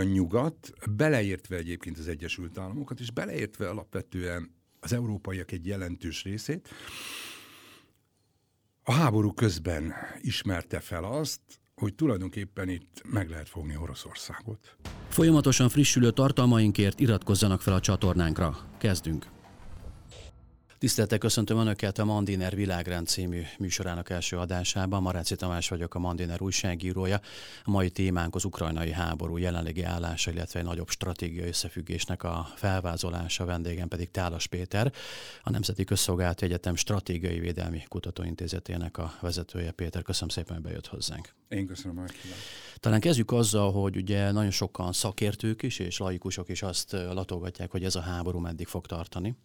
a nyugat, beleértve egyébként az Egyesült Államokat, és beleértve alapvetően az európaiak egy jelentős részét, a háború közben ismerte fel azt, hogy tulajdonképpen itt meg lehet fogni Oroszországot. Folyamatosan frissülő tartalmainkért iratkozzanak fel a csatornánkra. Kezdünk! Tiszteltek köszöntöm Önöket a Mandiner Világrend című műsorának első adásában. Maráci Tamás vagyok, a Mandiner újságírója. A mai témánk az ukrajnai háború jelenlegi állása, illetve egy nagyobb stratégiai összefüggésnek a felvázolása. Vendégem pedig Tálas Péter, a Nemzeti Közszolgálati Egyetem Stratégiai Védelmi Kutatóintézetének a vezetője. Péter, köszönöm szépen, hogy bejött hozzánk. Én köszönöm a Talán kezdjük azzal, hogy ugye nagyon sokan szakértők is és laikusok is azt latolgatják, hogy ez a háború meddig fog tartani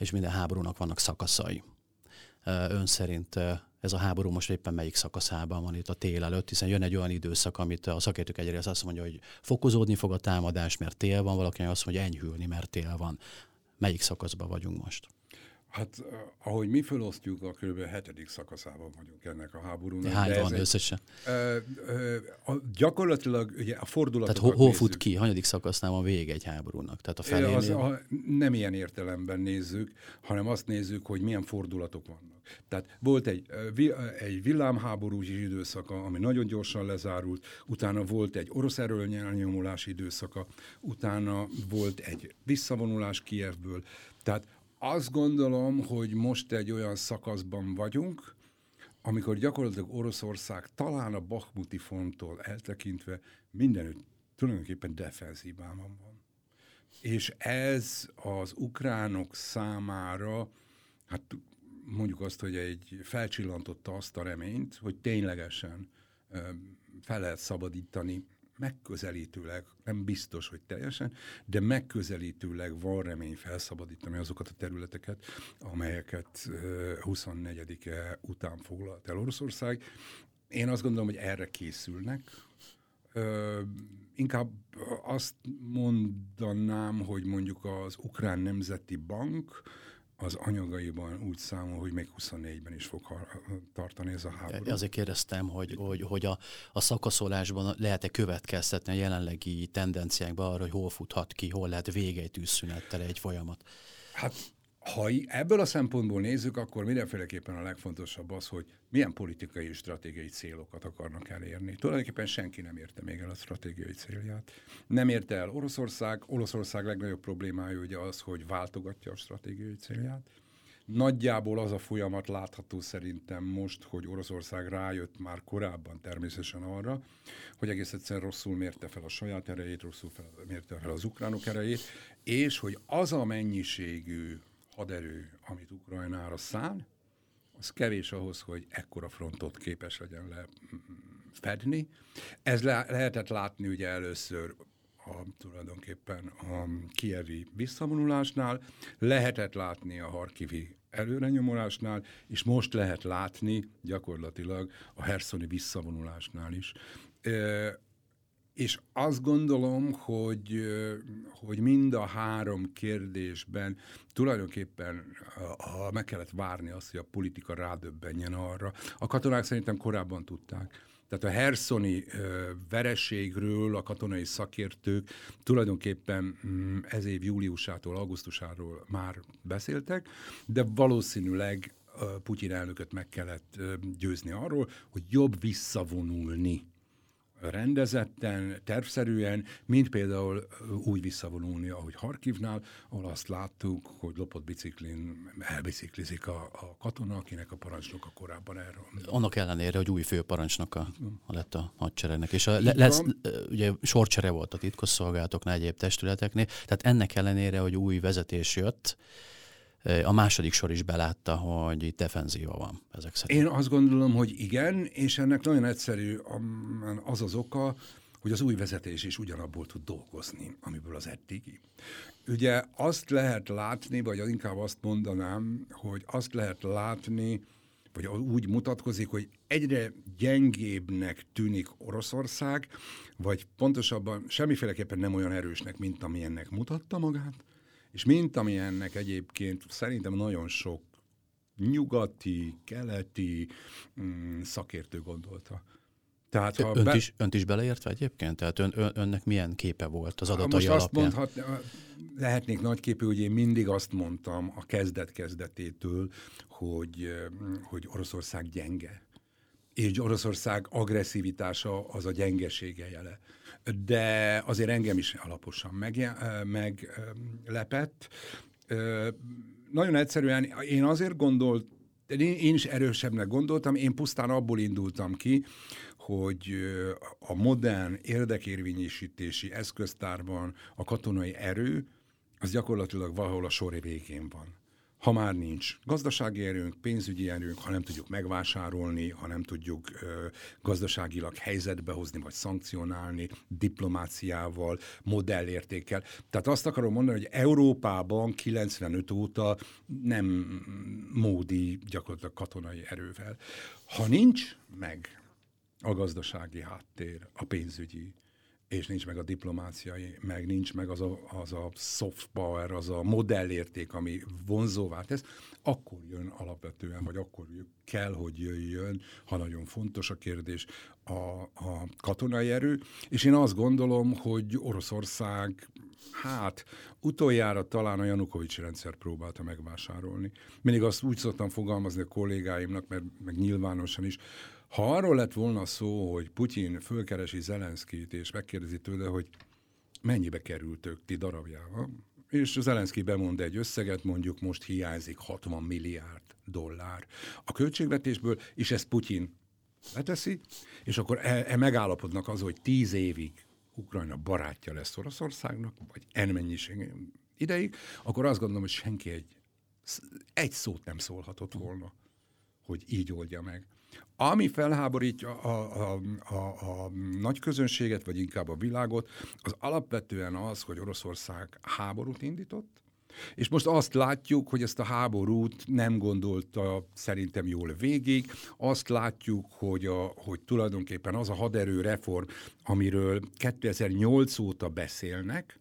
és minden háborúnak vannak szakaszai. Ön szerint ez a háború most éppen melyik szakaszában van itt a tél előtt, hiszen jön egy olyan időszak, amit a szakértők egyrészt azt mondja, hogy fokozódni fog a támadás, mert tél van, valaki azt mondja, hogy enyhülni, mert tél van. Melyik szakaszban vagyunk most? Hát, ahogy mi felosztjuk, a kb. hetedik szakaszában vagyunk ennek a háborúnak. Hány van összesen? Ö, ö, a, gyakorlatilag ugye a fordulatokat Tehát hol fut ki? Hanyadik szakasznál van vége egy háborúnak? Tehát a felénél? Az, a, nem ilyen értelemben nézzük, hanem azt nézzük, hogy milyen fordulatok vannak. Tehát volt egy, egy villámháborús időszaka, ami nagyon gyorsan lezárult, utána volt egy orosz erőnyelnyomulási időszaka, utána volt egy visszavonulás Kievből. Tehát azt gondolom, hogy most egy olyan szakaszban vagyunk, amikor gyakorlatilag Oroszország talán a Bakhmuti fonttól eltekintve mindenütt tulajdonképpen defenzívában van. És ez az ukránok számára, hát mondjuk azt, hogy egy felcsillantotta azt a reményt, hogy ténylegesen fel lehet szabadítani megközelítőleg, nem biztos, hogy teljesen, de megközelítőleg van remény felszabadítani azokat a területeket, amelyeket 24-e után foglalt el Oroszország. Én azt gondolom, hogy erre készülnek. Inkább azt mondanám, hogy mondjuk az Ukrán Nemzeti Bank, az anyagaiban úgy számol, hogy még 24-ben is fog tartani ez a háború. Azért kérdeztem, hogy, hogy, hogy a, a szakaszolásban lehet-e következtetni a jelenlegi tendenciákban arra, hogy hol futhat ki, hol lehet vége egy tűzszünettel egy folyamat? Hát ha ebből a szempontból nézzük, akkor mindenféleképpen a legfontosabb az, hogy milyen politikai és stratégiai célokat akarnak elérni. Tulajdonképpen senki nem érte még el a stratégiai célját. Nem érte el Oroszország. Oroszország legnagyobb problémája ugye az, hogy váltogatja a stratégiai célját. Nagyjából az a folyamat látható szerintem most, hogy Oroszország rájött már korábban természetesen arra, hogy egész egyszerűen rosszul mérte fel a saját erejét, rosszul fel, mérte fel az ukránok erejét, és hogy az a mennyiségű haderő, amit Ukrajnára szán, az kevés ahhoz, hogy ekkora frontot képes legyen le fedni. Ez le, lehetett látni ugye először a, tulajdonképpen a kievi visszavonulásnál, lehetett látni a harkivi előrenyomulásnál, és most lehet látni gyakorlatilag a herszoni visszavonulásnál is és azt gondolom, hogy, hogy mind a három kérdésben tulajdonképpen ha meg kellett várni azt, hogy a politika rádöbbenjen arra. A katonák szerintem korábban tudták. Tehát a herszoni vereségről a katonai szakértők tulajdonképpen mm, ez év júliusától, augusztusáról már beszéltek, de valószínűleg Putyin elnököt meg kellett győzni arról, hogy jobb visszavonulni rendezetten, tervszerűen, mint például úgy visszavonulni, ahogy Harkivnál, ahol azt láttuk, hogy lopott biciklin elbiciklizik a, a katona, akinek a parancsnoka korábban erről. Annak ellenére, hogy új főparancsnoka lett a hadseregnek, és a, le, lesz, ugye sorcsere volt a titkosszolgálatoknál, egyéb testületeknél, tehát ennek ellenére, hogy új vezetés jött, a második sor is belátta, hogy itt defenzíva van ezek szerint. Én azt gondolom, hogy igen, és ennek nagyon egyszerű az az oka, hogy az új vezetés is ugyanabból tud dolgozni, amiből az eddigi. Ugye azt lehet látni, vagy inkább azt mondanám, hogy azt lehet látni, vagy úgy mutatkozik, hogy egyre gyengébbnek tűnik Oroszország, vagy pontosabban semmiféleképpen nem olyan erősnek, mint amilyennek mutatta magát, és mint ami ennek egyébként szerintem nagyon sok nyugati, keleti mm, szakértő gondolta. Tehát, ha önt, be... is, önt is beleértve egyébként? Tehát ön, ön, önnek milyen képe volt az adatai Most alapján? azt mondhat, lehetnék nagyképű, hogy én mindig azt mondtam a kezdet-kezdetétől, hogy, hogy Oroszország gyenge. És Oroszország agresszivitása az a gyengesége jele. De azért engem is alaposan meglepett. Nagyon egyszerűen én azért gondolt, én is erősebbnek gondoltam, én pusztán abból indultam ki, hogy a modern érdekérvényesítési eszköztárban a katonai erő az gyakorlatilag valahol a sor végén van. Ha már nincs gazdasági erőnk, pénzügyi erőnk, ha nem tudjuk megvásárolni, ha nem tudjuk ö, gazdaságilag helyzetbe hozni, vagy szankcionálni, diplomáciával, modellértékkel. Tehát azt akarom mondani, hogy Európában 95 óta nem módi gyakorlatilag katonai erővel. Ha nincs meg a gazdasági háttér, a pénzügyi, és nincs meg a diplomáciai, meg nincs meg az a, az a soft power, az a modellérték, ami vonzóvá tesz, akkor jön alapvetően, vagy akkor kell, hogy jöjjön, ha nagyon fontos a kérdés, a, a katonai erő. És én azt gondolom, hogy Oroszország, hát utoljára talán a Janukovics rendszer próbálta megvásárolni. Mindig azt úgy szoktam fogalmazni a kollégáimnak, mert meg nyilvánosan is, ha arról lett volna szó, hogy Putyin fölkeresi Zelenszkit, és megkérdezi tőle, hogy mennyibe kerültök ti darabjával, és Zelenszky bemond egy összeget, mondjuk most hiányzik 60 milliárd dollár a költségvetésből, és ezt Putyin leteszi, és akkor e, e megállapodnak az, hogy tíz évig Ukrajna barátja lesz Oroszországnak, vagy en mennyiség ideig, akkor azt gondolom, hogy senki egy, egy szót nem szólhatott volna, hogy így oldja meg. Ami felháborítja a, a, a, a nagy közönséget, vagy inkább a világot, az alapvetően az, hogy Oroszország háborút indított, és most azt látjuk, hogy ezt a háborút nem gondolta szerintem jól végig. Azt látjuk, hogy, a, hogy tulajdonképpen az a haderő reform, amiről 2008 óta beszélnek,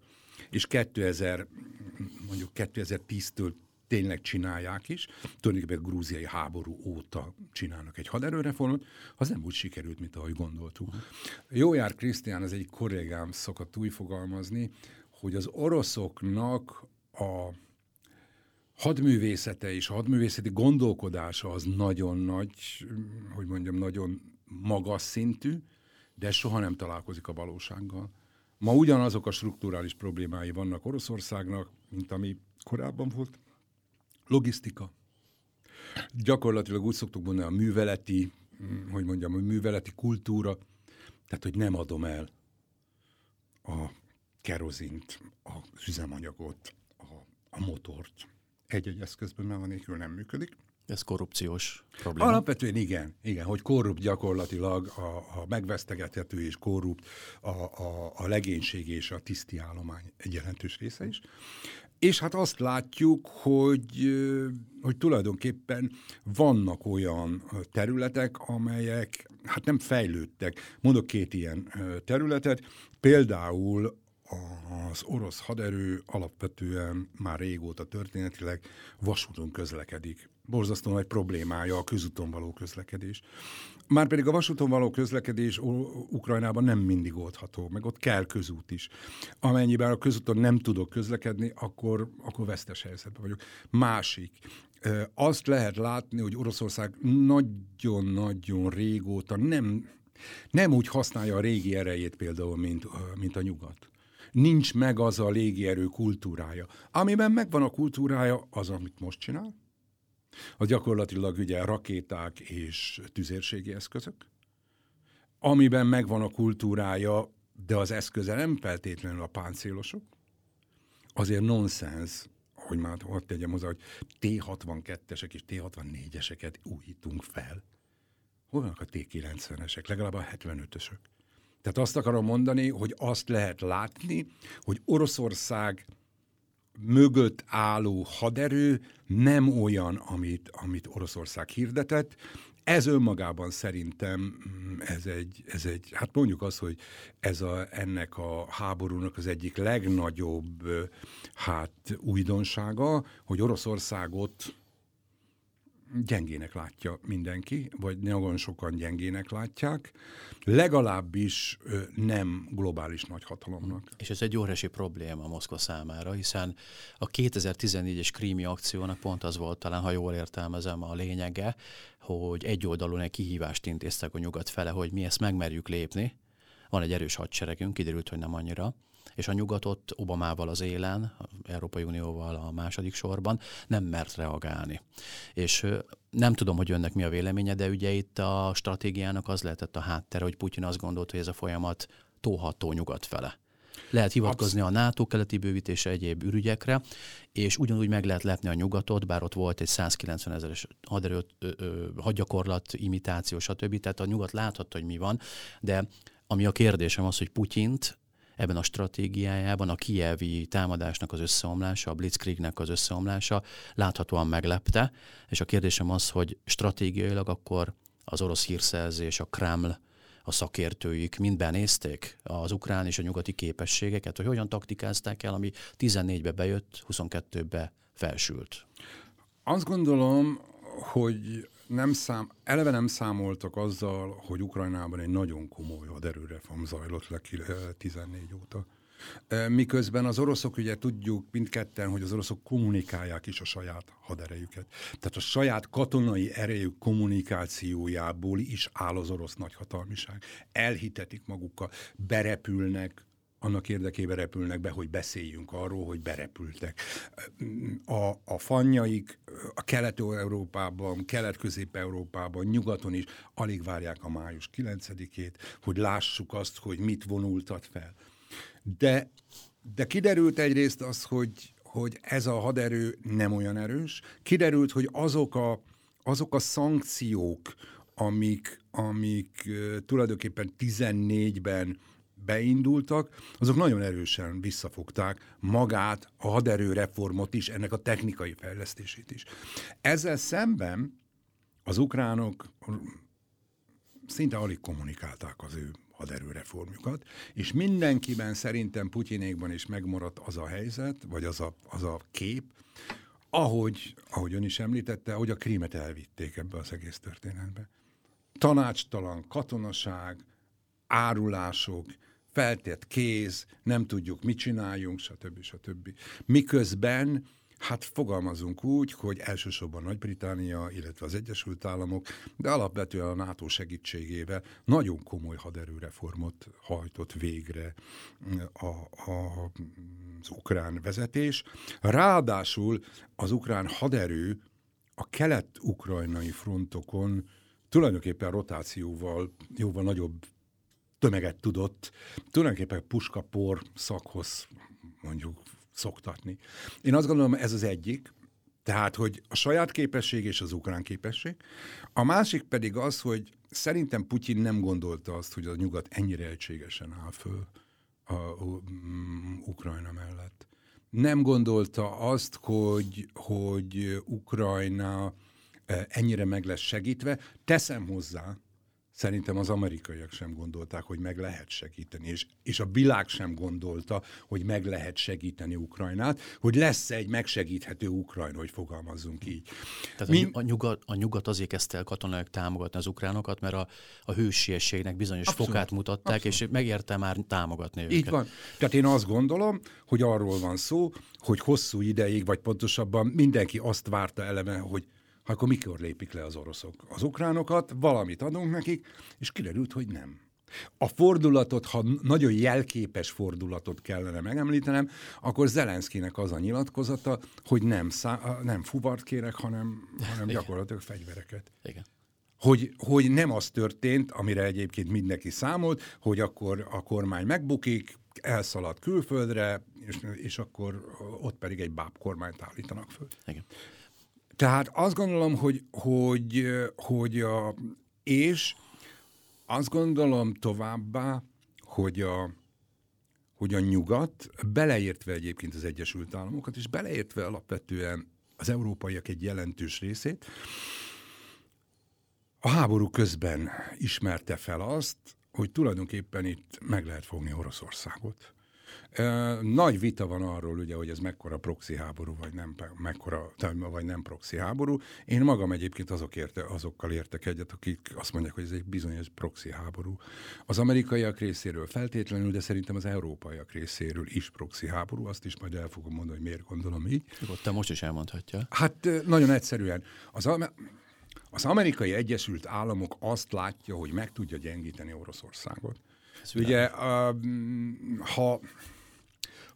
és 2000, mondjuk 2010-től tényleg csinálják is, tulajdonképpen a grúziai háború óta csinálnak egy haderőreformot, az nem úgy sikerült, mint ahogy gondoltuk. Jójár Krisztián, az egy kollégám szokott úgy fogalmazni, hogy az oroszoknak a hadművészete és a hadművészeti gondolkodása az nagyon nagy, hogy mondjam, nagyon magas szintű, de soha nem találkozik a valósággal. Ma ugyanazok a strukturális problémái vannak Oroszországnak, mint ami korábban volt. Logisztika. Gyakorlatilag úgy szoktuk mondani, a műveleti, hogy mondjam, a műveleti kultúra, tehát, hogy nem adom el a kerozint, az üzemanyagot, a, a motort. Egy-egy eszközben mert nélkül nem működik. Ez korrupciós probléma? Alapvetően igen, igen, hogy korrupt gyakorlatilag a, a megvesztegethető és korrupt a, a, a legénység és a tiszti állomány egy jelentős része is. És hát azt látjuk, hogy, hogy tulajdonképpen vannak olyan területek, amelyek hát nem fejlődtek. Mondok két ilyen területet, például az orosz haderő alapvetően már régóta történetileg vasúton közlekedik. Borzasztó nagy problémája a közúton való közlekedés. Márpedig a vasúton való közlekedés Ukrajnában nem mindig oldható, meg ott kell közút is. Amennyiben a közúton nem tudok közlekedni, akkor, akkor vesztes helyzetben vagyok. Másik, azt lehet látni, hogy Oroszország nagyon-nagyon régóta nem, nem úgy használja a régi erejét például, mint, mint a nyugat. Nincs meg az a légierő kultúrája. Amiben megvan a kultúrája, az, amit most csinál, az gyakorlatilag ugye rakéták és tüzérségi eszközök, amiben megvan a kultúrája, de az eszköze nem feltétlenül a páncélosok, azért nonsens, hogy már hadd tegyem hozzá, hogy T-62-esek és T-64-eseket újítunk fel. Hol vannak a T-90-esek? Legalább a 75-ösök. Tehát azt akarom mondani, hogy azt lehet látni, hogy Oroszország mögött álló haderő nem olyan, amit, amit Oroszország hirdetett. Ez önmagában szerintem mm, ez egy, ez egy, hát mondjuk az, hogy ez a, ennek a háborúnak az egyik legnagyobb hát újdonsága, hogy Oroszországot gyengének látja mindenki, vagy nagyon sokan gyengének látják, legalábbis nem globális nagyhatalomnak. És ez egy óriási probléma Moszkva számára, hiszen a 2014-es krími akciónak pont az volt talán, ha jól értelmezem a lényege, hogy egy oldalon egy kihívást intéztek a nyugat fele, hogy mi ezt megmerjük lépni. Van egy erős hadseregünk, kiderült, hogy nem annyira, és a nyugatot Obamával az élen, Európai Unióval a második sorban nem mert reagálni. És nem tudom, hogy önnek mi a véleménye, de ugye itt a stratégiának az lehetett a háttere, hogy Putyin azt gondolta, hogy ez a folyamat tóható nyugat fele. Lehet hivatkozni a NATO keleti bővítése egyéb ürügyekre, és ugyanúgy meg lehet lepni a nyugatot, bár ott volt egy 190 ezeres haderő, hadgyakorlat, imitáció, stb. Tehát a nyugat láthatta, hogy mi van, de ami a kérdésem az, hogy Putyint ebben a stratégiájában a kievi támadásnak az összeomlása, a Blitzkriegnek az összeomlása láthatóan meglepte, és a kérdésem az, hogy stratégiailag akkor az orosz hírszerzés, a Kreml, a szakértőik mind benézték az ukrán és a nyugati képességeket, hogy hogyan taktikázták el, ami 14-be bejött, 22-be felsült. Azt gondolom, hogy nem szám, eleve nem számoltak azzal, hogy Ukrajnában egy nagyon komoly haderőreform zajlott le 14 óta. Miközben az oroszok, ugye tudjuk mindketten, hogy az oroszok kommunikálják is a saját haderejüket. Tehát a saját katonai erejük kommunikációjából is áll az orosz nagyhatalmiság. Elhitetik magukkal, berepülnek, annak érdekében repülnek be, hogy beszéljünk arról, hogy berepültek. A, a fannyaik a Kelet-Európában, Kelet-Közép-Európában, nyugaton is alig várják a május 9-ét, hogy lássuk azt, hogy mit vonultat fel. De, de kiderült egyrészt az, hogy, hogy ez a haderő nem olyan erős. Kiderült, hogy azok a, azok a szankciók, amik, amik tulajdonképpen 14-ben beindultak, azok nagyon erősen visszafogták magát, a haderőreformot is, ennek a technikai fejlesztését is. Ezzel szemben az ukránok szinte alig kommunikálták az ő haderőreformjukat, és mindenkiben szerintem Putyinékban is megmaradt az a helyzet, vagy az a, az a kép, ahogy, ahogy ön is említette, hogy a krímet elvitték ebbe az egész történetbe. Tanácstalan katonaság, árulások, feltett kéz, nem tudjuk, mit csináljunk, stb. stb. Miközben Hát fogalmazunk úgy, hogy elsősorban Nagy-Británia, illetve az Egyesült Államok, de alapvetően a NATO segítségével nagyon komoly haderőreformot hajtott végre a, a, az ukrán vezetés. Ráadásul az ukrán haderő a kelet-ukrajnai frontokon tulajdonképpen rotációval jóval nagyobb tömeget tudott tulajdonképpen puskapor szakhoz mondjuk szoktatni. Én azt gondolom, ez az egyik, tehát, hogy a saját képesség és az ukrán képesség. A másik pedig az, hogy szerintem Putyin nem gondolta azt, hogy a nyugat ennyire egységesen áll föl a, a, a, mm, Ukrajna mellett. Nem gondolta azt, hogy, hogy Ukrajna eh, ennyire meg lesz segítve. Teszem hozzá, Szerintem az amerikaiak sem gondolták, hogy meg lehet segíteni, és, és a világ sem gondolta, hogy meg lehet segíteni Ukrajnát, hogy lesz egy megsegíthető Ukrajna, hogy fogalmazzunk így. Tehát Mi... a, nyugat, a nyugat azért kezdte el katonaiak támogatni az ukránokat, mert a, a hősiességnek bizonyos abszolút, fokát mutatták, abszolút. és megérte már támogatni őket. Így van. Tehát én azt gondolom, hogy arról van szó, hogy hosszú ideig, vagy pontosabban mindenki azt várta eleme, hogy akkor mikor lépik le az oroszok? Az ukránokat, valamit adunk nekik, és kiderült, hogy nem. A fordulatot, ha nagyon jelképes fordulatot kellene megemlítenem, akkor Zelenszkinek az a nyilatkozata, hogy nem, szá- nem fuvart kérek, hanem, hanem gyakorlatilag fegyvereket. Igen. Hogy, hogy nem az történt, amire egyébként mindenki számolt, hogy akkor a kormány megbukik, elszalad külföldre, és, és akkor ott pedig egy báb kormányt állítanak föl. Igen. Tehát azt gondolom, hogy, hogy, hogy a, és azt gondolom továbbá, hogy a, hogy a nyugat, beleértve egyébként az Egyesült Államokat, és beleértve alapvetően az európaiak egy jelentős részét, a háború közben ismerte fel azt, hogy tulajdonképpen itt meg lehet fogni Oroszországot. Nagy vita van arról, ugye, hogy ez mekkora proxy háború, vagy nem, mekkora, vagy nem proxy háború. Én magam egyébként azok érte, azokkal értek egyet, akik azt mondják, hogy ez egy bizonyos proxy háború. Az amerikaiak részéről feltétlenül, de szerintem az európaiak részéről is proxy háború. Azt is majd el fogom mondani, hogy miért gondolom így. Ott most is elmondhatja. Hát nagyon egyszerűen. Az, az amerikai Egyesült Államok azt látja, hogy meg tudja gyengíteni Oroszországot. Ez Ugye, ha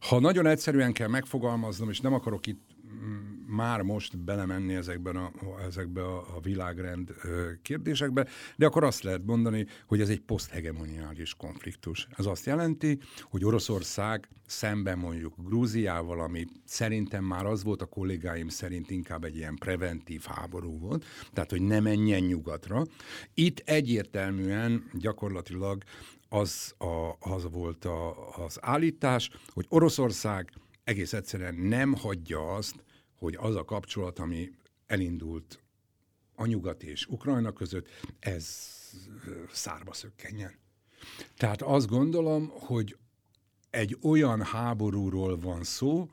ha nagyon egyszerűen kell megfogalmaznom, és nem akarok itt mm, már most belemenni ezekben a, ezekbe a, a világrend kérdésekbe, de akkor azt lehet mondani, hogy ez egy poszthegemoniális konfliktus. Ez azt jelenti, hogy Oroszország szemben mondjuk Grúziával, ami szerintem már az volt a kollégáim szerint inkább egy ilyen preventív háború volt, tehát hogy ne menjen nyugatra. Itt egyértelműen gyakorlatilag az, a, az volt a, az állítás, hogy Oroszország egész egyszerűen nem hagyja azt, hogy az a kapcsolat, ami elindult a nyugat és Ukrajna között, ez szárba szökkenjen. Tehát azt gondolom, hogy egy olyan háborúról van szó,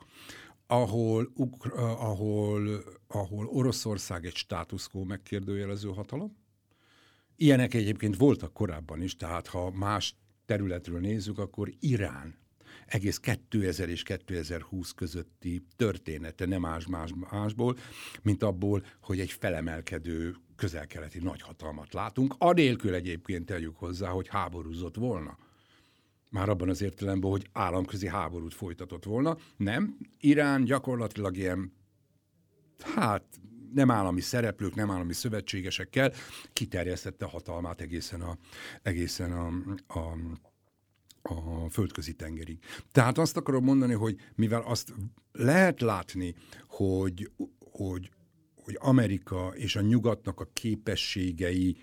ahol, Ukra- ahol, ahol Oroszország egy státuszkó megkérdőjelező hatalom, Ilyenek egyébként voltak korábban is, tehát ha más területről nézzük, akkor Irán egész 2000 és 2020 közötti története nem más, más másból, mint abból, hogy egy felemelkedő közelkeleti nagyhatalmat látunk, anélkül egyébként tegyük hozzá, hogy háborúzott volna. Már abban az értelemben, hogy államközi háborút folytatott volna. Nem, Irán gyakorlatilag ilyen, hát nem állami szereplők, nem állami szövetségesekkel kiterjesztette hatalmát egészen a, egészen a, a a földközi tengerig. Tehát azt akarom mondani, hogy mivel azt lehet látni, hogy, hogy, hogy Amerika és a nyugatnak a képességei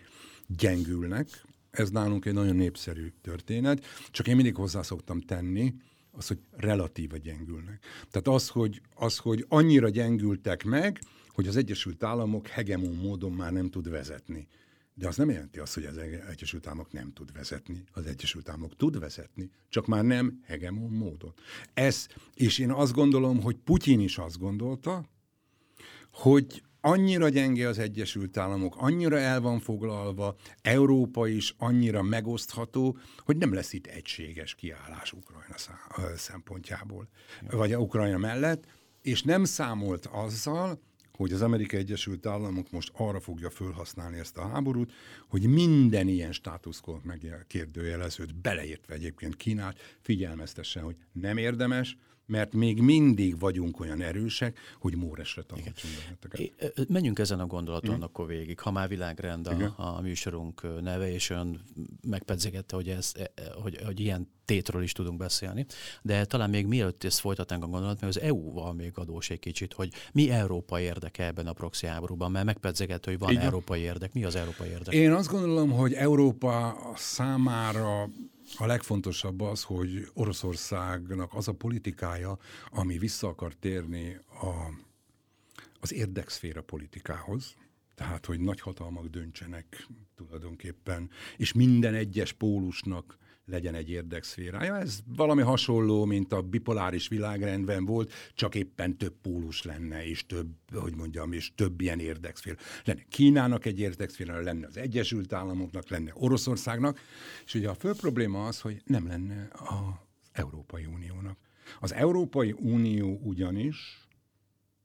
gyengülnek, ez nálunk egy nagyon népszerű történet, csak én mindig hozzá szoktam tenni, az, hogy relatíva gyengülnek. Tehát az, hogy, az, hogy annyira gyengültek meg, hogy az Egyesült Államok hegemon módon már nem tud vezetni. De az nem jelenti azt, hogy az Egyesült Államok nem tud vezetni. Az Egyesült Államok tud vezetni, csak már nem hegemon módon. Ez, és én azt gondolom, hogy Putyin is azt gondolta, hogy annyira gyenge az Egyesült Államok, annyira el van foglalva, Európa is annyira megosztható, hogy nem lesz itt egységes kiállás Ukrajna szempontjából, vagy a Ukrajna mellett, és nem számolt azzal, hogy az Amerikai Egyesült Államok most arra fogja felhasználni ezt a háborút, hogy minden ilyen státuszkót megkérdőjelezőt, beleértve egyébként Kínát, figyelmeztessen, hogy nem érdemes, mert még mindig vagyunk olyan erősek, hogy Móresre benneteket. Menjünk ezen a gondolaton Igen. akkor végig. Ha már világrend a, a műsorunk neve, és ön megpedzegette, hogy, ez, e, e, hogy, hogy ilyen tétről is tudunk beszélni, de talán még mielőtt ezt folytatnánk a gondolat, mert az EU-val még adós egy kicsit, hogy mi európai érdeke ebben a proxy háborúban, mert megpedzegett, hogy van Igen. európai érdek. Mi az európai érdek? Én azt gondolom, hogy Európa számára a legfontosabb az, hogy Oroszországnak az a politikája, ami vissza akar térni a, az érdekszféra politikához, tehát, hogy nagyhatalmak döntsenek tulajdonképpen, és minden egyes pólusnak legyen egy érdekszférája. Ez valami hasonló, mint a bipoláris világrendben volt, csak éppen több pólus lenne, és több, hogy mondjam, és több ilyen érdekszféra. Lenne Kínának egy érdekszféra, lenne az Egyesült Államoknak, lenne Oroszországnak, és ugye a fő probléma az, hogy nem lenne az Európai Uniónak. Az Európai Unió ugyanis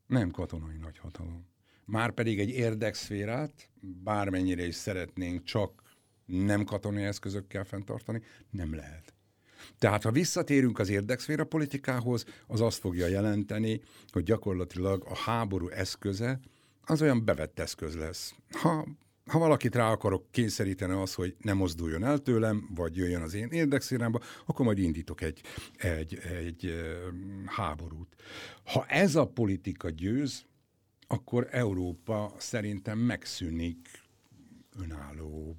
nem katonai nagyhatalom. Márpedig egy érdekszférát, bármennyire is szeretnénk csak nem katonai eszközökkel fenntartani, nem lehet. Tehát ha visszatérünk az érdekszféra politikához, az azt fogja jelenteni, hogy gyakorlatilag a háború eszköze az olyan bevett eszköz lesz. Ha, ha valakit rá akarok kényszeríteni az, hogy ne mozduljon el tőlem, vagy jöjjön az én érdekszférámba, akkor majd indítok egy, egy, egy, háborút. Ha ez a politika győz, akkor Európa szerintem megszűnik önálló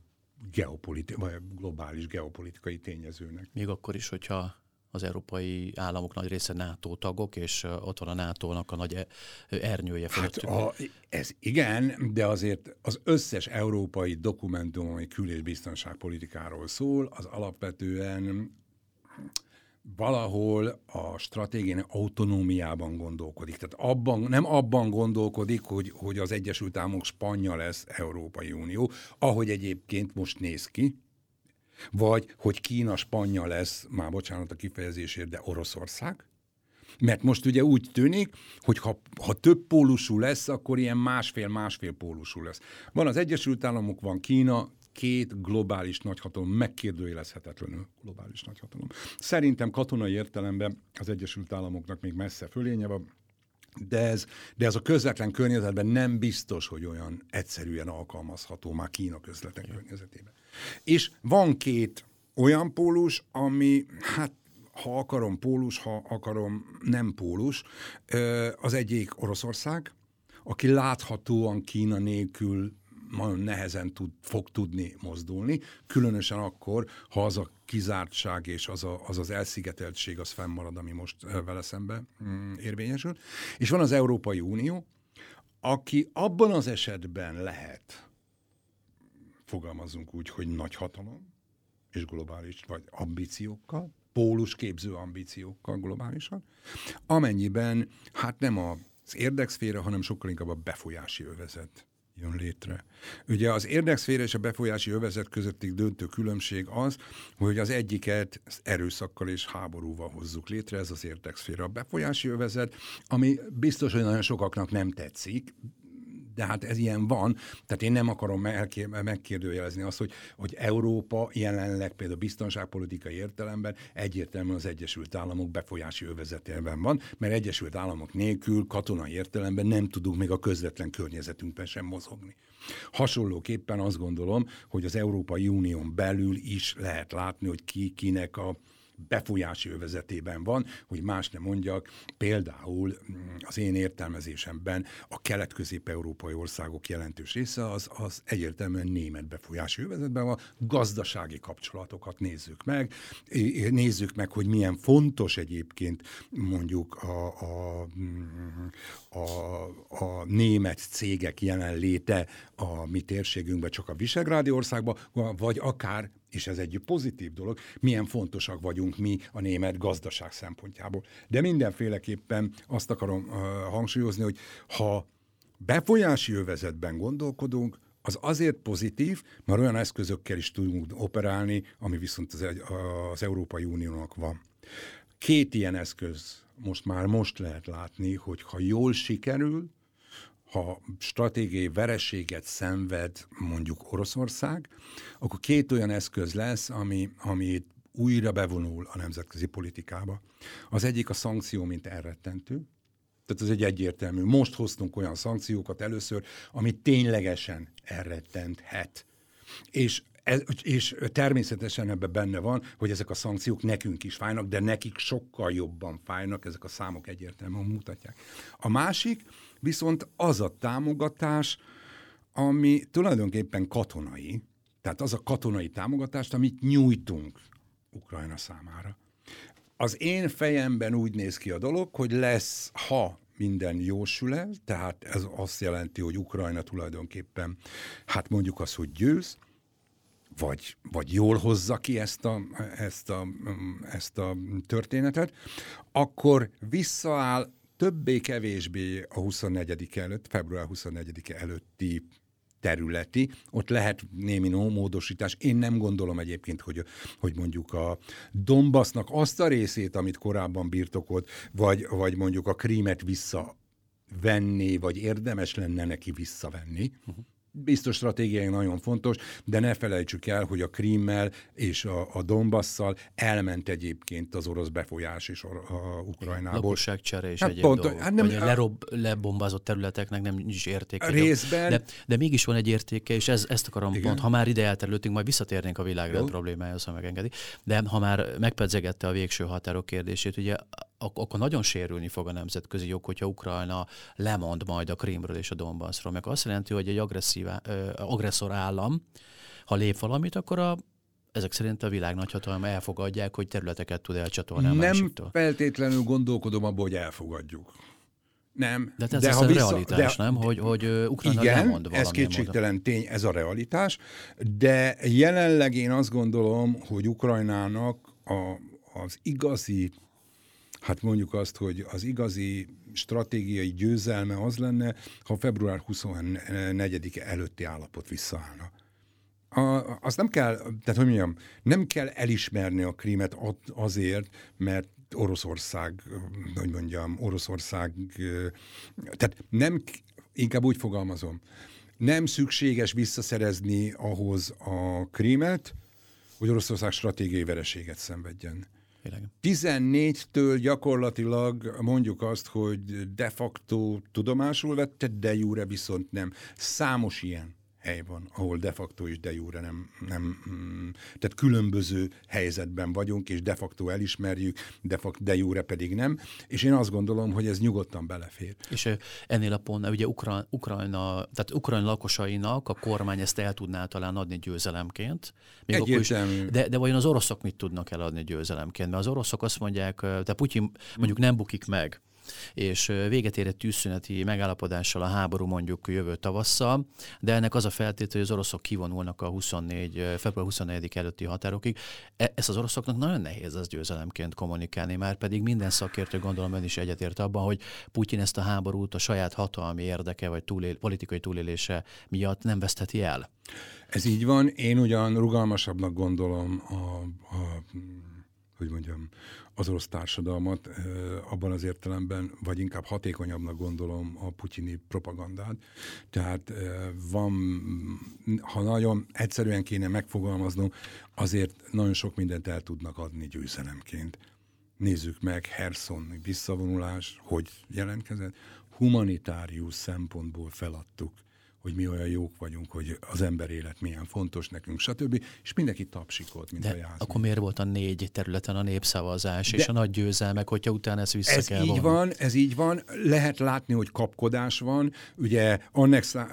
geopoliti- vagy globális geopolitikai tényezőnek. Még akkor is, hogyha az európai államok nagy része NATO tagok, és ott van a NATO-nak a nagy e, ernyője Hát a, ez igen, de azért az összes európai dokumentum, ami kül- és biztonságpolitikáról szól, az alapvetően valahol a stratégiai autonómiában gondolkodik. Tehát abban, nem abban gondolkodik, hogy, hogy az Egyesült Államok Spanya lesz Európai Unió, ahogy egyébként most néz ki, vagy hogy Kína Spanya lesz, már bocsánat a kifejezésért, de Oroszország, mert most ugye úgy tűnik, hogy ha, ha több pólusú lesz, akkor ilyen másfél-másfél pólusú lesz. Van az Egyesült Államok, van Kína, két globális nagyhatalom, megkérdőjelezhetetlenül globális nagyhatalom. Szerintem katonai értelemben az Egyesült Államoknak még messze fölénye van, de ez, de ez a közvetlen környezetben nem biztos, hogy olyan egyszerűen alkalmazható már Kína közvetlen környezetében. És van két olyan pólus, ami hát ha akarom pólus, ha akarom nem pólus. Az egyik Oroszország, aki láthatóan Kína nélkül nagyon nehezen tud, fog tudni mozdulni, különösen akkor, ha az a kizártság és az, a, az az elszigeteltség az fennmarad, ami most vele szembe mm, érvényesül. És van az Európai Unió, aki abban az esetben lehet, fogalmazunk úgy, hogy nagy hatalom és globális, vagy ambíciókkal, pólusképző ambíciókkal globálisan, amennyiben hát nem az érdekszféra, hanem sokkal inkább a befolyási övezet jön létre. Ugye az érdekszféra és a befolyási övezet közötti döntő különbség az, hogy az egyiket erőszakkal és háborúval hozzuk létre, ez az érdekszféra. A befolyási övezet, ami biztos, hogy nagyon sokaknak nem tetszik, de hát ez ilyen van, tehát én nem akarom megkérdőjelezni azt, hogy, hogy Európa jelenleg például biztonságpolitikai értelemben egyértelműen az Egyesült Államok befolyási övezetében van, mert Egyesült Államok nélkül katonai értelemben nem tudunk még a közvetlen környezetünkben sem mozogni. Hasonlóképpen azt gondolom, hogy az Európai Unión belül is lehet látni, hogy ki kinek a befolyási övezetében van, hogy más nem mondjak, például mm, az én értelmezésemben a kelet-közép-európai országok jelentős része az, az egyértelműen német befolyási övezetben van, gazdasági kapcsolatokat nézzük meg, nézzük meg, hogy milyen fontos egyébként mondjuk a, a, mm, a, a német cégek jelenléte a mi térségünkben, csak a Visegrádi országban, vagy akár és ez egy pozitív dolog, milyen fontosak vagyunk mi a német gazdaság szempontjából. De mindenféleképpen azt akarom uh, hangsúlyozni, hogy ha befolyási övezetben gondolkodunk, az azért pozitív, mert olyan eszközökkel is tudunk operálni, ami viszont az, az Európai Uniónak van. Két ilyen eszköz most már most lehet látni, hogy ha jól sikerül, ha stratégiai vereséget szenved mondjuk Oroszország, akkor két olyan eszköz lesz, ami, ami újra bevonul a nemzetközi politikába. Az egyik a szankció, mint elrettentő, tehát ez egy egyértelmű. Most hoztunk olyan szankciókat először, ami ténylegesen elrettenthet. És ez, és természetesen ebben benne van, hogy ezek a szankciók nekünk is fájnak, de nekik sokkal jobban fájnak, ezek a számok egyértelműen mutatják. A másik viszont az a támogatás, ami tulajdonképpen katonai, tehát az a katonai támogatást, amit nyújtunk Ukrajna számára. Az én fejemben úgy néz ki a dolog, hogy lesz, ha minden jósül el, tehát ez azt jelenti, hogy Ukrajna tulajdonképpen, hát mondjuk az, hogy győz, vagy, vagy jól hozza ki ezt a, ezt, a, ezt a történetet, akkor visszaáll többé-kevésbé a 24 előtt, február 24 előtti területi, ott lehet némi módosítás. Én nem gondolom egyébként, hogy, hogy mondjuk a Dombasznak azt a részét, amit korábban birtokolt, vagy, vagy mondjuk a krímet visszavenni, vagy érdemes lenne neki visszavenni. Uh-huh biztos stratégiai nagyon fontos, de ne felejtsük el, hogy a Krímmel és a, a Donbasszal elment egyébként az orosz befolyás is a, a Ukrajnából. Lakosságcsere és hát egyéb pont, dolgok. Hát nem, a lerob, lebombázott területeknek nem is értéke. Részben. De, de mégis van egy értéke, és ez, ezt akarom Igen. pont, ha már ide elterültünk, majd visszatérnénk a világrend problémájához, ha megengedi. De ha már megpedzegette a végső határok kérdését, ugye akkor nagyon sérülni fog a nemzetközi jog, hogyha Ukrajna lemond majd a Krímről és a Donbassról. Meg azt jelenti, hogy egy agresszív, agresszor állam, ha lép valamit, akkor a ezek szerint a világ nagyhatalma elfogadják, hogy területeket tud elcsatolni a Nem másiktól. feltétlenül gondolkodom abban, hogy elfogadjuk. Nem. De ez de ha vissza, realitás, de, nem? Hogy, hogy Ukrajna igen, lemond ez kétségtelen módon. tény, ez a realitás, de jelenleg én azt gondolom, hogy Ukrajnának a, az igazi, hát mondjuk azt, hogy az igazi stratégiai győzelme az lenne, ha február 24-e előtti állapot visszaállna. A, azt nem kell, tehát hogy mondjam, nem kell elismerni a krímet azért, mert Oroszország, hogy mondjam, Oroszország, tehát nem, inkább úgy fogalmazom, nem szükséges visszaszerezni ahhoz a krímet, hogy Oroszország stratégiai vereséget szenvedjen. 14-től gyakorlatilag mondjuk azt, hogy de facto tudomásul vette, de jure viszont nem. Számos ilyen hely van, ahol de facto és de jure nem, nem mm, tehát különböző helyzetben vagyunk, és de facto elismerjük, de, facto, de jure pedig nem, és én azt gondolom, hogy ez nyugodtan belefér. És ennél a pontnál ugye Ukra- Ukrajna, tehát Ukrajna lakosainak a kormány ezt el tudná talán adni győzelemként, még akkor is, de, de vajon az oroszok mit tudnak eladni győzelemként? Mert az oroszok azt mondják, tehát Putyin mondjuk nem bukik meg, és véget ér egy tűzszüneti megállapodással a háború mondjuk jövő tavasszal, de ennek az a feltétel, hogy az oroszok kivonulnak a 24, február 24 előtti határokig. E, ezt az oroszoknak nagyon nehéz az győzelemként kommunikálni, már pedig minden szakértő gondolom ön is egyetért abban, hogy Putyin ezt a háborút a saját hatalmi érdeke vagy túlél, politikai túlélése miatt nem vesztheti el. Ez így van. Én ugyan rugalmasabbnak gondolom a, a hogy mondjam, az orosz társadalmat abban az értelemben, vagy inkább hatékonyabbnak gondolom a putyini propagandát. Tehát van, ha nagyon egyszerűen kéne megfogalmaznom, azért nagyon sok mindent el tudnak adni győzelemként. Nézzük meg, Herson visszavonulás, hogy jelentkezett. Humanitárius szempontból feladtuk hogy mi olyan jók vagyunk, hogy az ember élet milyen fontos nekünk, stb. És mindenki tapsikolt, mint De a jászmi. akkor miért volt a négy területen a népszavazás De és a nagy győzelmek, hogyha utána ezt vissza ez kell így van, ez így van. Lehet látni, hogy kapkodás van. Ugye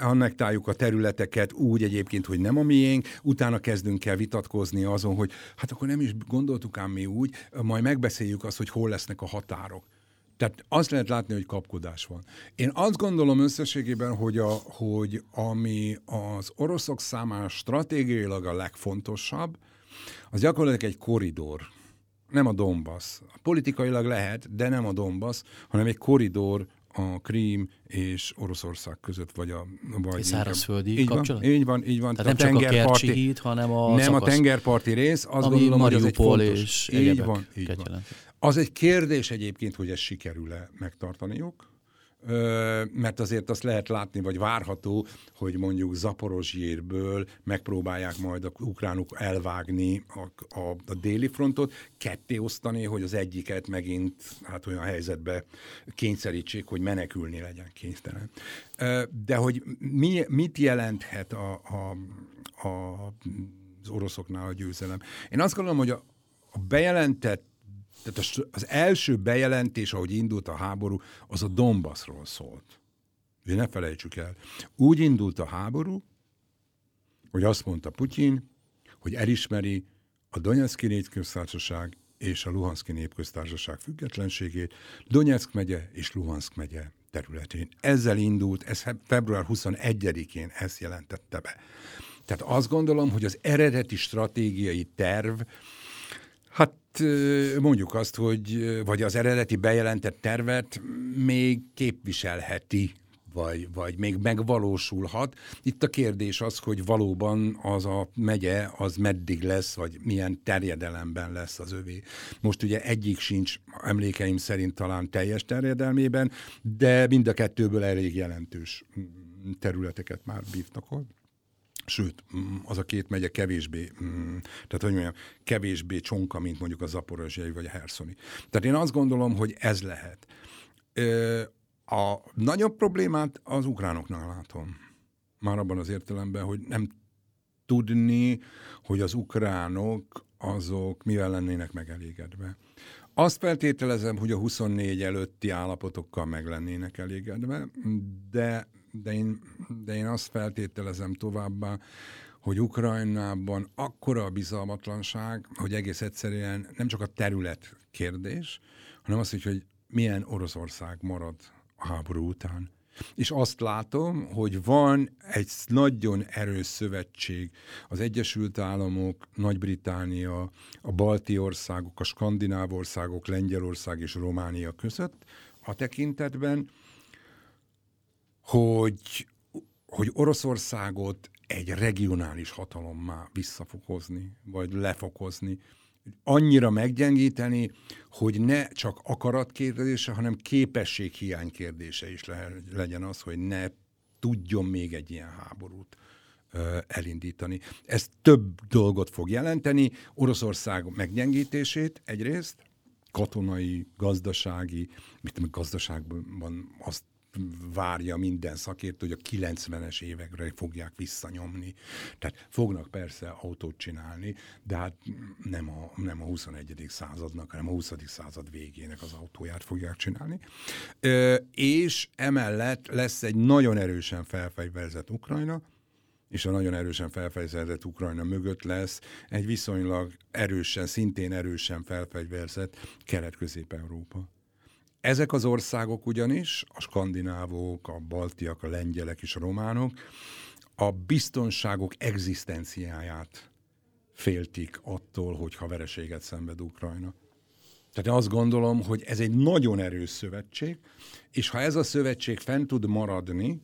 annektáljuk a területeket úgy egyébként, hogy nem a miénk, utána kezdünk el vitatkozni azon, hogy hát akkor nem is gondoltuk ám mi úgy, majd megbeszéljük azt, hogy hol lesznek a határok. Tehát azt lehet látni, hogy kapkodás van. Én azt gondolom összességében, hogy, a, hogy ami az oroszok számára stratégiailag a legfontosabb, az gyakorlatilag egy koridor. Nem a Donbass. Politikailag lehet, de nem a Donbass, hanem egy koridor a Krím és Oroszország között, vagy a... Vagy egy szárazföldi így kapcsolat? Van, így van, így van. Tehát, Tehát nem csak a Kercsi híd, hanem a Nem szakasz, a tengerparti rész, azt ami gondolom, hogy ez egy fontos. és így van, így van. Az egy kérdés egyébként, hogy ezt sikerül-e megtartaniuk, mert azért azt lehet látni, vagy várható, hogy mondjuk Zaporozsjérből megpróbálják majd a ukránok elvágni a, a, a déli frontot, ketté osztani, hogy az egyiket megint hát olyan helyzetbe kényszerítsék, hogy menekülni legyen kénytelen. De hogy mi, mit jelenthet a, a, a, az oroszoknál a győzelem? Én azt gondolom, hogy a, a bejelentett tehát az első bejelentés, ahogy indult a háború, az a Donbassról szólt. Ugye ne felejtsük el. Úgy indult a háború, hogy azt mondta Putyin, hogy elismeri a Donetszki népköztársaság és a Luhanszki népköztársaság függetlenségét Donetsk megye és Luhanszk megye területén. Ezzel indult, ez február 21-én ezt jelentette be. Tehát azt gondolom, hogy az eredeti stratégiai terv, hát mondjuk azt, hogy vagy az eredeti bejelentett tervet még képviselheti vagy, vagy még megvalósulhat. Itt a kérdés az, hogy valóban az a megye, az meddig lesz, vagy milyen terjedelemben lesz az övé. Most ugye egyik sincs emlékeim szerint talán teljes terjedelmében, de mind a kettőből elég jelentős területeket már bírtak sőt, mm, az a két megye kevésbé, mm, tehát hogy mondjam, kevésbé csonka, mint mondjuk a zaporozsiai vagy a herszoni. Tehát én azt gondolom, hogy ez lehet. A nagyobb problémát az ukránoknál látom. Már abban az értelemben, hogy nem tudni, hogy az ukránok azok mivel lennének megelégedve. Azt feltételezem, hogy a 24 előtti állapotokkal meg lennének elégedve, de de én, de én azt feltételezem továbbá, hogy Ukrajnában akkora a bizalmatlanság, hogy egész egyszerűen nem csak a terület kérdés, hanem az, hogy, milyen Oroszország marad a háború után. És azt látom, hogy van egy nagyon erős szövetség az Egyesült Államok, Nagy-Británia, a balti országok, a skandináv országok, Lengyelország és Románia között a tekintetben, hogy, hogy Oroszországot egy regionális hatalommá visszafokozni, vagy lefokozni, annyira meggyengíteni, hogy ne csak akarat kérdése, hanem képességhiány kérdése is le, legyen az, hogy ne tudjon még egy ilyen háborút ö, elindítani. Ez több dolgot fog jelenteni, Oroszország meggyengítését egyrészt, katonai, gazdasági, mit gazdaságban azt várja minden szakértő, hogy a 90-es évekre fogják visszanyomni. Tehát fognak persze autót csinálni, de hát nem a, nem a 21. századnak, hanem a 20. század végének az autóját fogják csinálni. Ö, és emellett lesz egy nagyon erősen felfegyverzett Ukrajna, és a nagyon erősen felfegyverzett Ukrajna mögött lesz egy viszonylag erősen, szintén erősen felfegyverzett Kelet-Közép-Európa. Ezek az országok ugyanis, a skandinávok, a baltiak, a lengyelek és a románok, a biztonságok egzisztenciáját féltik attól, hogyha vereséget szenved Ukrajna. Tehát én azt gondolom, hogy ez egy nagyon erős szövetség, és ha ez a szövetség fent tud maradni,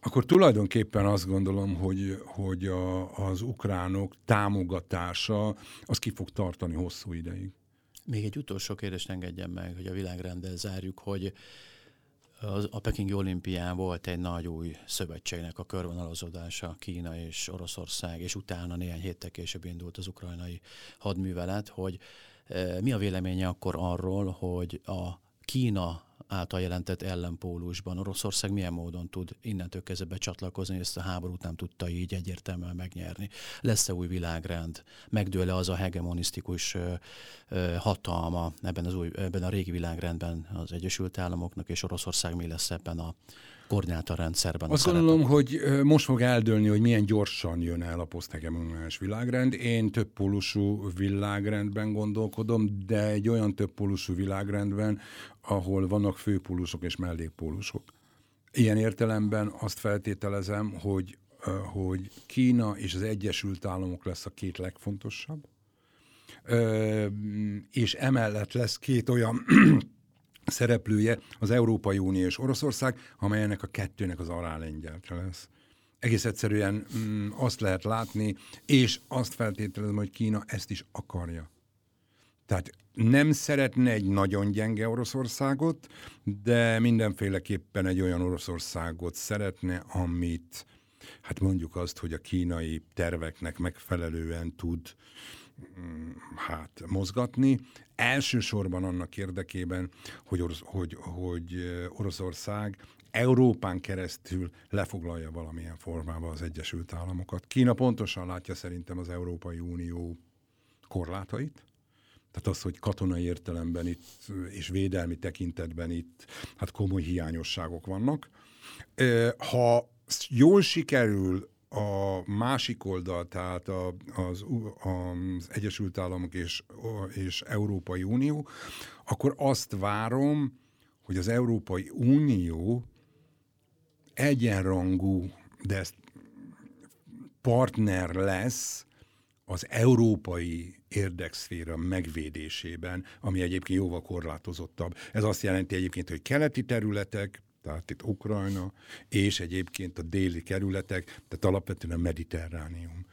akkor tulajdonképpen azt gondolom, hogy, hogy a, az ukránok támogatása az ki fog tartani hosszú ideig. Még egy utolsó kérdést engedjen meg, hogy a világrenddel zárjuk, hogy az, a Pekingi olimpián volt egy nagy új szövetségnek a körvonalazódása, Kína és Oroszország, és utána néhány héttel később indult az ukrajnai hadművelet, hogy e, mi a véleménye akkor arról, hogy a Kína által jelentett ellenpólusban Oroszország milyen módon tud innentől kezdve becsatlakozni, ezt a háborút nem tudta így egyértelműen megnyerni. Lesz-e új világrend? Megdőle az a hegemonisztikus hatalma ebben, az új, ebben a régi világrendben az Egyesült Államoknak, és Oroszország mi lesz ebben a koordinátorrendszerben. Azt gondolom, hogy most fog eldőlni, hogy milyen gyorsan jön el a poszthegemoniális világrend. Én több pólusú világrendben gondolkodom, de egy olyan több pólusú világrendben, ahol vannak főpólusok és mellékpólusok. Ilyen értelemben azt feltételezem, hogy, hogy Kína és az Egyesült Államok lesz a két legfontosabb, és emellett lesz két olyan szereplője az Európai Unió és Oroszország, amely ennek a kettőnek az alálengyeltre lesz. Egész egyszerűen mm, azt lehet látni, és azt feltételezem, hogy Kína ezt is akarja. Tehát nem szeretne egy nagyon gyenge Oroszországot, de mindenféleképpen egy olyan Oroszországot szeretne, amit, hát mondjuk azt, hogy a kínai terveknek megfelelően tud hát mozgatni, elsősorban annak érdekében, hogy, orosz, hogy, hogy Oroszország Európán keresztül lefoglalja valamilyen formában az Egyesült Államokat. Kína pontosan látja szerintem az Európai Unió korlátait, tehát az, hogy katonai értelemben itt és védelmi tekintetben itt hát komoly hiányosságok vannak. Ha jól sikerül a másik oldal, tehát a, az, az Egyesült Államok és, és Európai Unió, akkor azt várom, hogy az Európai Unió egyenrangú, de ezt partner lesz az európai érdekszféra megvédésében, ami egyébként jóval korlátozottabb. Ez azt jelenti egyébként, hogy keleti területek, tehát itt Ukrajna, és egyébként a déli kerületek, tehát alapvetően a mediterránium.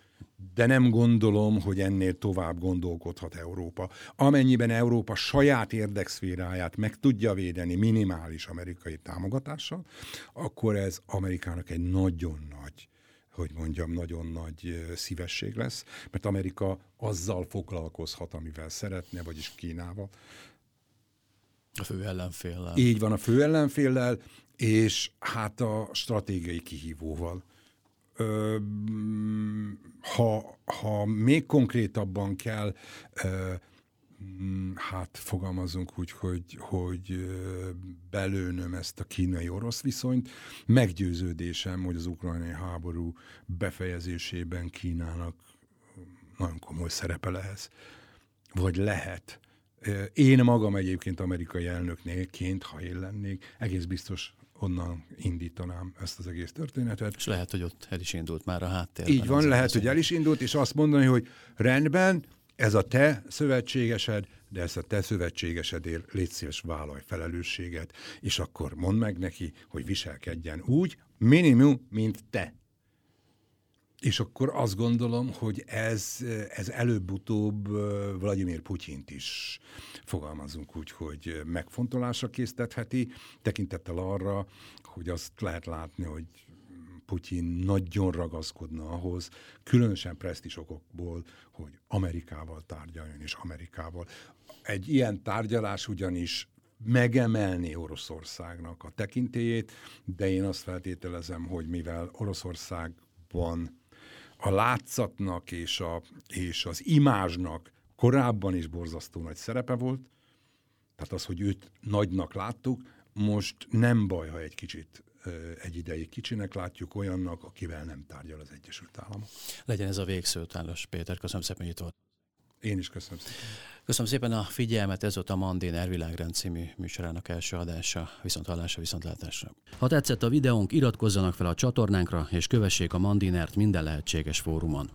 De nem gondolom, hogy ennél tovább gondolkodhat Európa. Amennyiben Európa saját érdekszféráját meg tudja védeni minimális amerikai támogatással, akkor ez Amerikának egy nagyon nagy hogy mondjam, nagyon nagy szívesség lesz, mert Amerika azzal foglalkozhat, amivel szeretne, vagyis Kínával, a fő ellenféllel. Így van, a fő ellenféllel, és hát a stratégiai kihívóval. Ö, ha, ha még konkrétabban kell, ö, hát fogalmazunk úgy, hogy, hogy belőnöm ezt a kínai-orosz viszonyt, meggyőződésem, hogy az ukrajnai háború befejezésében Kínának nagyon komoly szerepe lesz, vagy lehet én magam egyébként amerikai elnöknéként, ha én lennék, egész biztos onnan indítanám ezt az egész történetet. És lehet, hogy ott el is indult már a háttér. Így van, lehet, hogy el is indult, és azt mondani, hogy rendben, ez a te szövetségesed, de ezt a te szövetségesedért légy szíves vállalj felelősséget, és akkor mondd meg neki, hogy viselkedjen úgy, minimum, mint te. És akkor azt gondolom, hogy ez, ez előbb-utóbb Vladimir Putyint is fogalmazunk úgy, hogy megfontolásra késztetheti, tekintettel arra, hogy azt lehet látni, hogy Putyin nagyon ragaszkodna ahhoz, különösen presztis okokból, hogy Amerikával tárgyaljon, és Amerikával. Egy ilyen tárgyalás ugyanis megemelni Oroszországnak a tekintélyét, de én azt feltételezem, hogy mivel Oroszországban a látszatnak és, a, és az imázsnak korábban is borzasztó nagy szerepe volt, tehát az, hogy őt nagynak láttuk, most nem baj, ha egy kicsit egy ideig kicsinek látjuk olyannak, akivel nem tárgyal az Egyesült Államok. Legyen ez a végszó, Tálos Péter. Köszönöm szépen, hogy itt volt. Én is köszönöm szépen. Köszönöm szépen a figyelmet, ez volt a Mandén Ervilágrend című műsorának első adása, viszont hallásra, viszontlátásra. Ha tetszett a videónk, iratkozzanak fel a csatornánkra, és kövessék a Mandinert minden lehetséges fórumon.